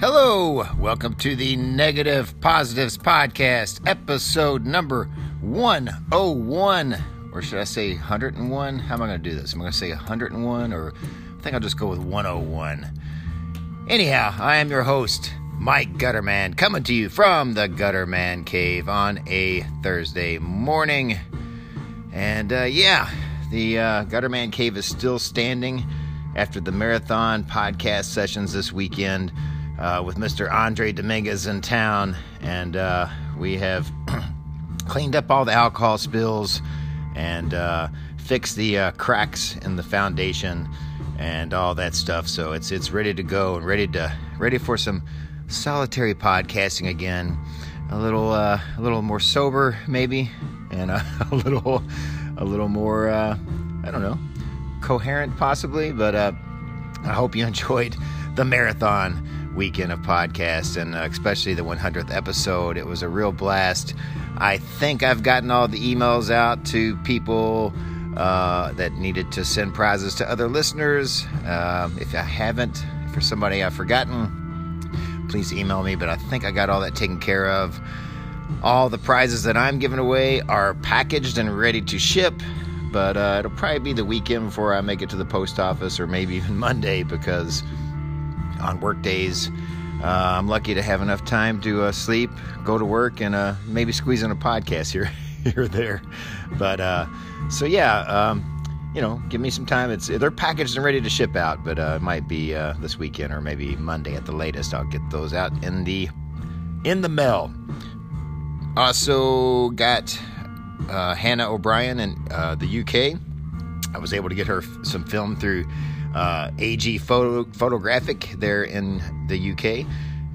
Hello, welcome to the Negative Positives Podcast, episode number 101. Or should I say 101? How am I going to do this? Am I going to say 101 or I think I'll just go with 101. Anyhow, I am your host, Mike Gutterman, coming to you from the Gutterman Cave on a Thursday morning. And uh, yeah, the uh, Gutterman Cave is still standing after the marathon podcast sessions this weekend uh, with Mr. Andre Dominguez in town, and uh, we have cleaned up all the alcohol spills and uh, fixed the uh, cracks in the foundation and all that stuff. So it's it's ready to go and ready to ready for some solitary podcasting again. A little uh, a little more sober maybe, and a, a little a little more uh, I don't know coherent possibly. But uh, I hope you enjoyed the marathon weekend of podcasts and uh, especially the 100th episode. It was a real blast. I think I've gotten all the emails out to people uh, that needed to send prizes to other listeners. Um, if I haven't, for somebody I've forgotten, please email me. But I think I got all that taken care of. All the prizes that I'm giving away are packaged and ready to ship, but uh, it'll probably be the weekend before I make it to the post office, or maybe even Monday, because on work days, uh, I'm lucky to have enough time to uh, sleep, go to work, and uh, maybe squeeze in a podcast here, here or there. But uh, so yeah, um, you know, give me some time. It's they're packaged and ready to ship out, but uh, it might be uh, this weekend or maybe Monday at the latest. I'll get those out in the in the mail. Also got Hannah O'Brien in the UK. I was able to get her some film through uh, AG Photo, Photographic there in the UK,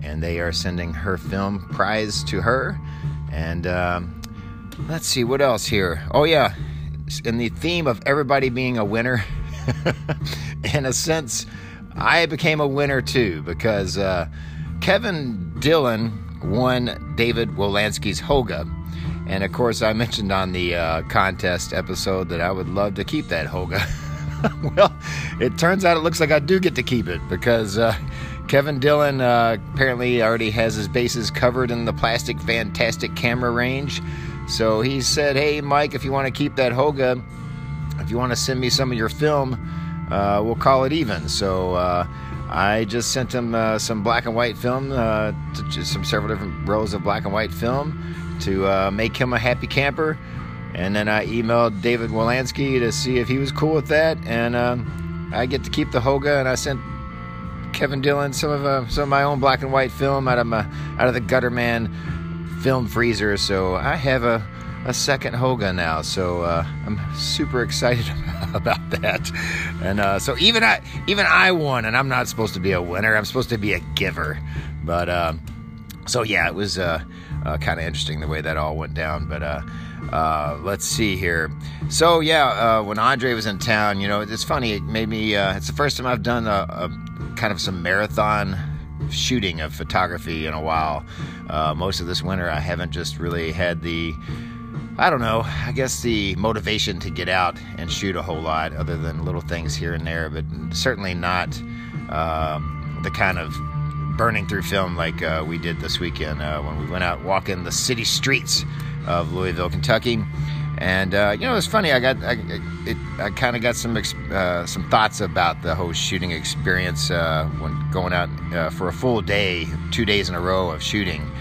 and they are sending her film prize to her. And um, let's see what else here. Oh yeah, in the theme of everybody being a winner, in a sense, I became a winner too because uh, Kevin Dillon won David Wolansky's Holga. And of course, I mentioned on the uh, contest episode that I would love to keep that Holga. well, it turns out it looks like I do get to keep it because uh, Kevin Dillon uh, apparently already has his bases covered in the plastic fantastic camera range. So he said, Hey, Mike, if you want to keep that Holga, if you want to send me some of your film, uh, we'll call it even. So uh, I just sent him uh, some black and white film, uh, just some several different rows of black and white film to make him a happy camper. And then I emailed David Wolansky to see if he was cool with that. And um, I get to keep the Holga, and I sent Kevin Dillon some of uh, some of my own black and white film out of my out of the Gutterman film freezer. So I have a a second Holga now. So uh, I'm super excited about that. And uh, so even I even I won, and I'm not supposed to be a winner. I'm supposed to be a giver. But um, so yeah, it was uh, uh, kind of interesting the way that all went down. But uh, uh, let's see here. So yeah, uh, when Andre was in town, you know, it's funny. It made me. Uh, it's the first time I've done a, a, kind of some marathon shooting of photography in a while. Uh, most of this winter, I haven't just really had the. I don't know. I guess the motivation to get out and shoot a whole lot, other than little things here and there, but certainly not um, the kind of burning through film like uh, we did this weekend uh, when we went out walking the city streets of Louisville, Kentucky. And uh, you know, it's funny. I got I, it, I kind of got some uh, some thoughts about the whole shooting experience uh, when going out uh, for a full day, two days in a row of shooting.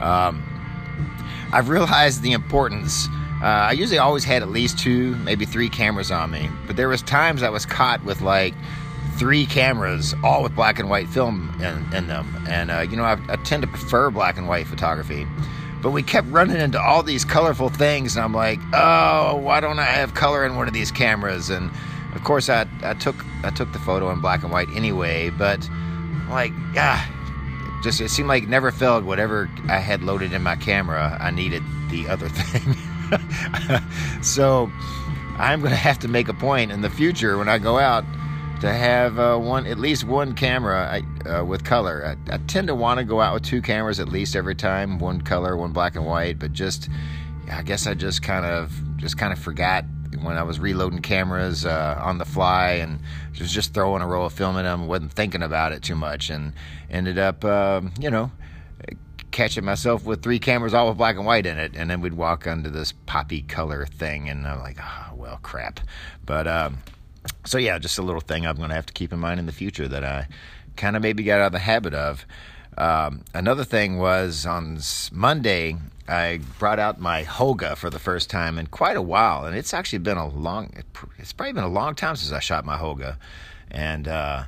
Um, I've realized the importance. Uh, I usually always had at least two, maybe three cameras on me, but there was times I was caught with like three cameras, all with black and white film in, in them. And uh, you know, I, I tend to prefer black and white photography. But we kept running into all these colorful things, and I'm like, oh, why don't I have color in one of these cameras? And of course, I, I took I took the photo in black and white anyway, but like, yeah, just it seemed like never felt whatever I had loaded in my camera. I needed the other thing. so I'm going to have to make a point in the future when I go out to have uh, one at least one camera uh, with color. I, I tend to want to go out with two cameras at least every time, one color, one black and white. But just, I guess I just kind of just kind of forgot when I was reloading cameras uh, on the fly and was just throwing a roll of film at them, wasn't thinking about it too much, and ended up, um, you know, catching myself with three cameras all with black and white in it, and then we'd walk onto this poppy color thing, and I'm like, oh, well, crap. But um, so yeah, just a little thing I'm going to have to keep in mind in the future that I kind of maybe got out of the habit of. Um, another thing was on Monday, I brought out my Holga for the first time in quite a while, and it's actually been a long. It's probably been a long time since I shot my Holga, and uh,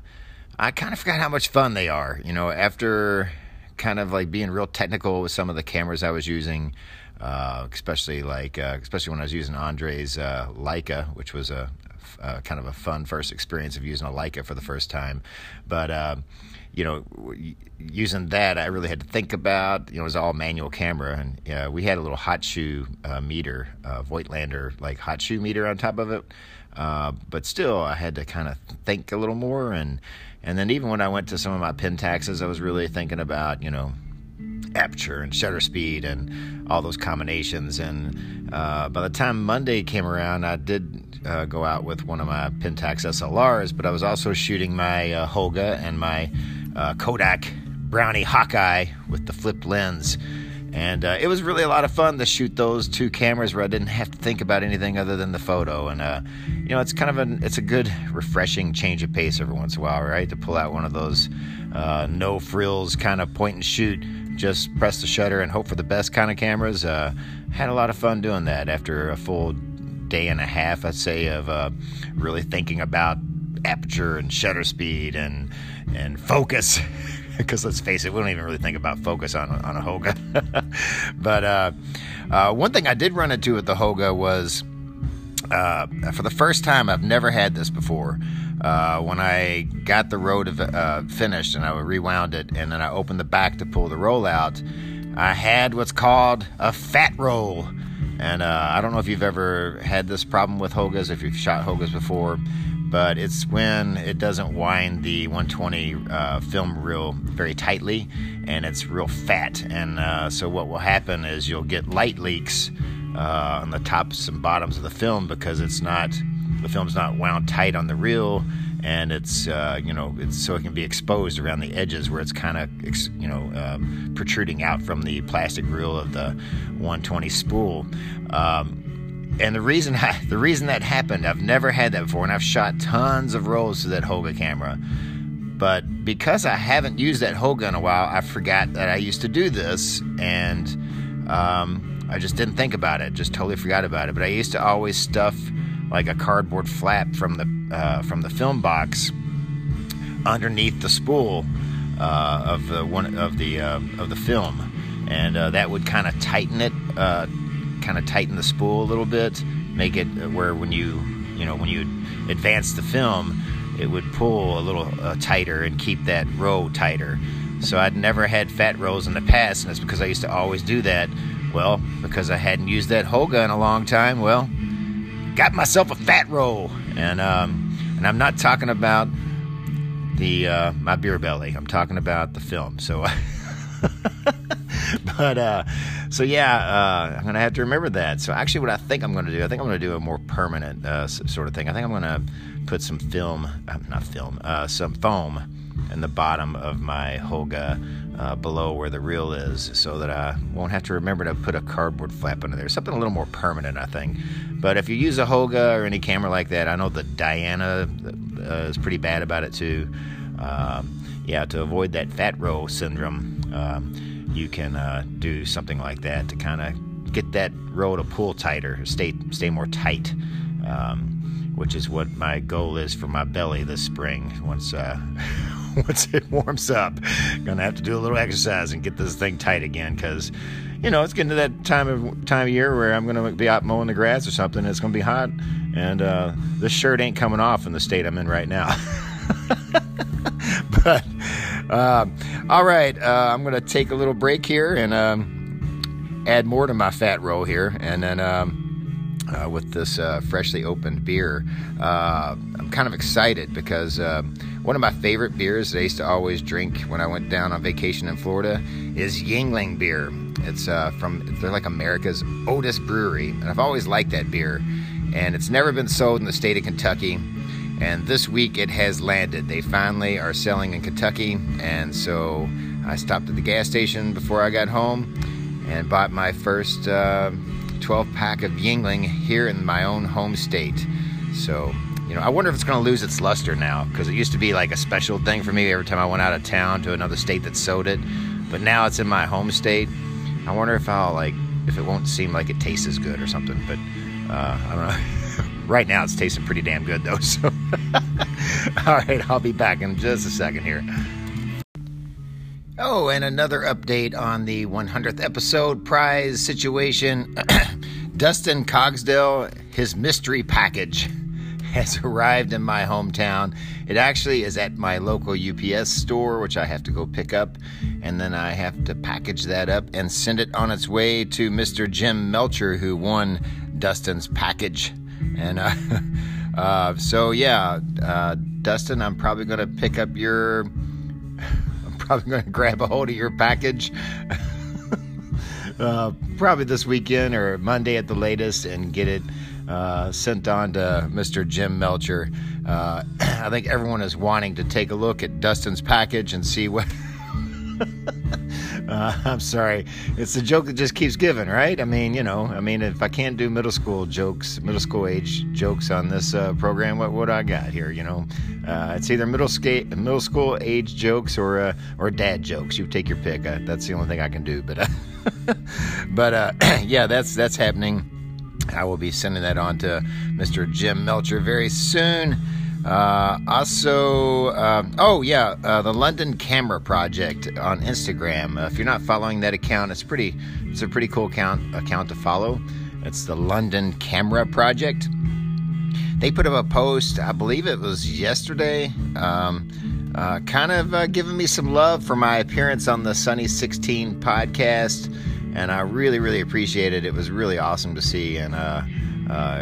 I kind of forgot how much fun they are. You know, after kind of like being real technical with some of the cameras I was using, uh, especially like uh, especially when I was using Andre's uh, Leica, which was a, a, kind of a fun first experience of using a Leica for the first time. But uh, you know, using that, I really had to think about. You know, it was all manual camera, and uh, we had a little hot shoe uh, meter, uh, Voigtlander like hot shoe meter on top of it. Uh, but still, I had to kind of think a little more, and and then even when I went to some of my Pentaxes, I was really thinking about you know aperture and shutter speed and all those combinations. And uh, by the time Monday came around, I did uh, go out with one of my Pentax SLRs, but I was also shooting my uh, Holga and my uh, Kodak Brownie Hawkeye with the flipped lens. And uh, it was really a lot of fun to shoot those two cameras where I didn't have to think about anything other than the photo. And uh, you know, it's kind of a it's a good refreshing change of pace every once in a while, right? To pull out one of those uh, no frills kind of point and shoot, just press the shutter and hope for the best kind of cameras. Uh, had a lot of fun doing that after a full day and a half, I'd say, of uh, really thinking about aperture and shutter speed and and focus. because let's face it, we don't even really think about focus on on a Holga. but uh, uh, one thing I did run into with the Holga was uh, for the first time. I've never had this before. Uh, when I got the road uh, finished and I rewound it, and then I opened the back to pull the roll out, I had what's called a fat roll. And uh, I don't know if you've ever had this problem with Holgas, if you've shot Holgas before but it's when it doesn't wind the 120 uh, film reel very tightly and it's real fat. And uh, so, what will happen is you'll get light leaks uh, on the tops and bottoms of the film because it's not the film's not wound tight on the reel and it's uh, you know it's so it can be exposed around the edges where it's kind of you know um, protruding out from the plastic reel of the 120 spool um, and the reason the reason that happened, I've never had that before, and I've shot tons of rolls to that Holga camera. But because I haven't used that Holga in a while, I forgot that I used to do this, and um, I just didn't think about it. Just totally forgot about it. But I used to always stuff like a cardboard flap from the uh, from the film box underneath the spool uh, of the one of the uh, of the film, and uh, that would kind of tighten it uh, kind of tighten the spool a little bit, make it where when you you know when you advance the film, it would pull a little tighter and keep that row tighter. So I'd never had fat rows in the past, and it's because I used to always do that. Well, because I hadn't used that Holga in a long time, well, got myself a fat roll, and um, and I'm not talking about the uh, my beer belly. I'm talking about the film. So. but uh, so yeah, uh, I'm gonna have to remember that. So actually, what I think I'm gonna do, I think I'm gonna do a more permanent uh, sort of thing. I think I'm gonna put some film, uh, not film, uh, some foam in the bottom of my Holga uh, below where the reel is, so that I won't have to remember to put a cardboard flap under there. Something a little more permanent, I think. But if you use a Holga or any camera like that, I know the Diana is pretty bad about it too. Um, yeah, to avoid that fat roll syndrome, um, you can uh, do something like that to kind of get that roll to pull tighter, stay stay more tight. Um, which is what my goal is for my belly this spring. Once uh, once it warms up, gonna have to do a little exercise and get this thing tight again because you know it's getting to that time of time of year where I'm gonna be out mowing the grass or something. it's gonna be hot, and uh, this shirt ain't coming off in the state I'm in right now. but uh, all right, uh, I'm to take a little break here and um, add more to my fat roll here, and then. Um, uh, with this uh, freshly opened beer. Uh, I'm kind of excited because uh, one of my favorite beers that I used to always drink when I went down on vacation in Florida is Yuengling beer. It's uh, from they're like America's oldest brewery, and I've always liked that beer. and it's never been sold in the state of Kentucky. And this week it has landed. They finally are selling in Kentucky, and so I stopped at the gas station before I got home and bought my first uh, 12 pack of Yuengling here in my own home state. So, you know, I wonder if it's going to lose its luster now because it used to be like a special thing for me every time I went out of town to another state that sowed it. But now it's in my home state. I wonder if I'll like if it won't seem like it tastes as good or something. But uh, I don't know. right now it's tasting pretty damn good though. So, all right, I'll be back in just a second here. Oh, and another update on the 100th episode prize situation. Dustin Cogsdale, his mystery package has arrived in my hometown. It actually is at my local UPS store, which I have to go pick up, and then I have to package that up and send it on its way to Mr. Jim Melcher, who won Dustin's package. And uh, uh, so, yeah, uh, Dustin, I'm probably going to pick up your I'm probably going to grab a hold of your package. uh, probably this weekend or Monday at the latest and get it uh, sent on to Mr. Jim Melcher. Uh, I think everyone is wanting to take a look at Dustin's package and see what. Uh, I'm sorry. It's a joke that just keeps giving, right? I mean, you know, I mean, if I can't do middle school jokes, middle school age jokes on this uh, program, what what I got here? You know, uh, it's either middle school middle school age jokes or uh, or dad jokes. You take your pick. Uh, that's the only thing I can do. But uh, but yeah, that's that's happening. I will be sending that on to Mr. Jim Melcher very soon. Uh, also, uh, oh yeah, uh, the London Camera Project on Instagram. Uh, if you're not following that account, it's pretty. It's a pretty cool account account to follow. It's the London Camera Project. They put up a post, I believe it was yesterday, um, uh, kind of uh, giving me some love for my appearance on the Sunny 16 podcast, and I really, really appreciate it. It was really awesome to see, and uh,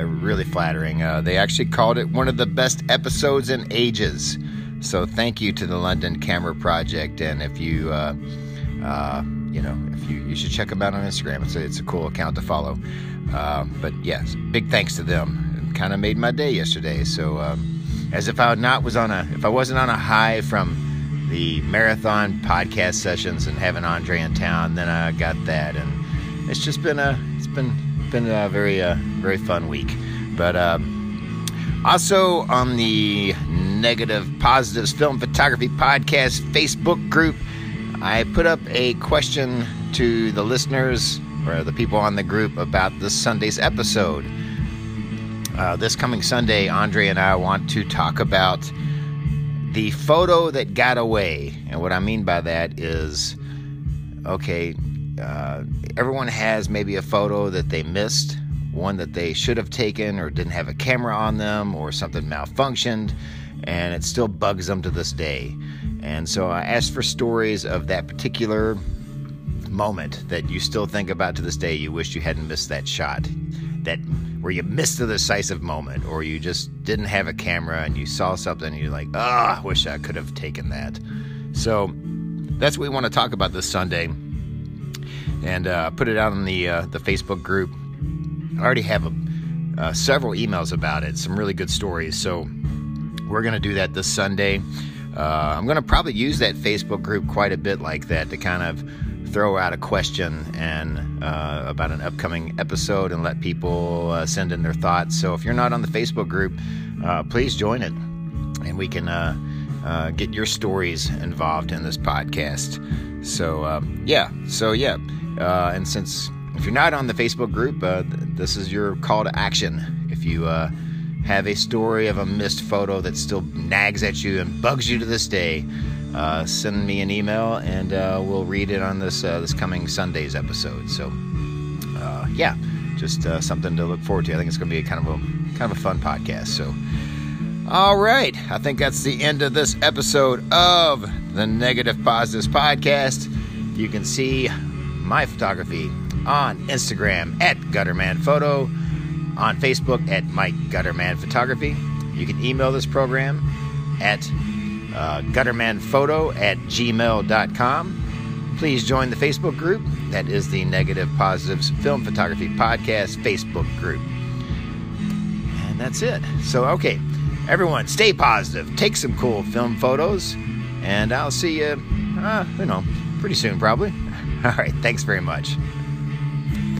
really flattering. Uh, they actually called it one of the best episodes in ages. So thank you to the London Camera Project. And if you, uh, uh you know, if you you should check them out on Instagram. It's a, it's a cool account to follow. Um, but yes, big thanks to them. Kind of made my day yesterday. So um, as if I not was on a if I wasn't on a high from the marathon podcast sessions and having Andre in town, then I got that, and it's just been a it's been been a very uh, very fun week. But uh, also on the Negative Positives Film Photography Podcast Facebook group, I put up a question to the listeners or the people on the group about this Sunday's episode. Uh, this coming Sunday, Andre and I want to talk about the photo that got away. And what I mean by that is okay, uh, everyone has maybe a photo that they missed, one that they should have taken or didn't have a camera on them or something malfunctioned, and it still bugs them to this day. And so I asked for stories of that particular moment that you still think about to this day. You wish you hadn't missed that shot, that where you missed the decisive moment, or you just didn't have a camera and you saw something and you're like, ah, oh, I wish I could have taken that. So that's what we want to talk about this Sunday and uh, put it out on the uh, the Facebook group. I already have a, uh, several emails about it, some really good stories. So we're going to do that this Sunday. Uh, I'm going to probably use that Facebook group quite a bit like that to kind of throw out a question and uh, about an upcoming episode and let people uh, send in their thoughts. So if you're not on the Facebook group, please join it, and we can get your stories involved in this podcast. So um, yeah, so yeah. Uh, and since if you're not on the Facebook group, uh, this is your call to action. If you uh, have a story of a missed photo that still nags at you and bugs you to this day, uh, send me an email and uh, we'll read it on this uh, this coming Sunday's episode. So, yeah, just something to look forward to. I think it's going to be kind of a kind of a fun podcast. So. All right, I think that's the end of this episode of the Negative Positives Podcast. You can see my photography on Instagram at Gutterman Photo, on Facebook at Mike Gutterman Photography. You can email this program at uh, guttermanphoto at gmail.com. Please join the Facebook group. That is the Negative Positives Film Photography Podcast Facebook group. And that's it. So, okay, everyone, stay positive. Take some cool film photos, and I'll see you, uh, you know, pretty soon, probably. All right, thanks very much.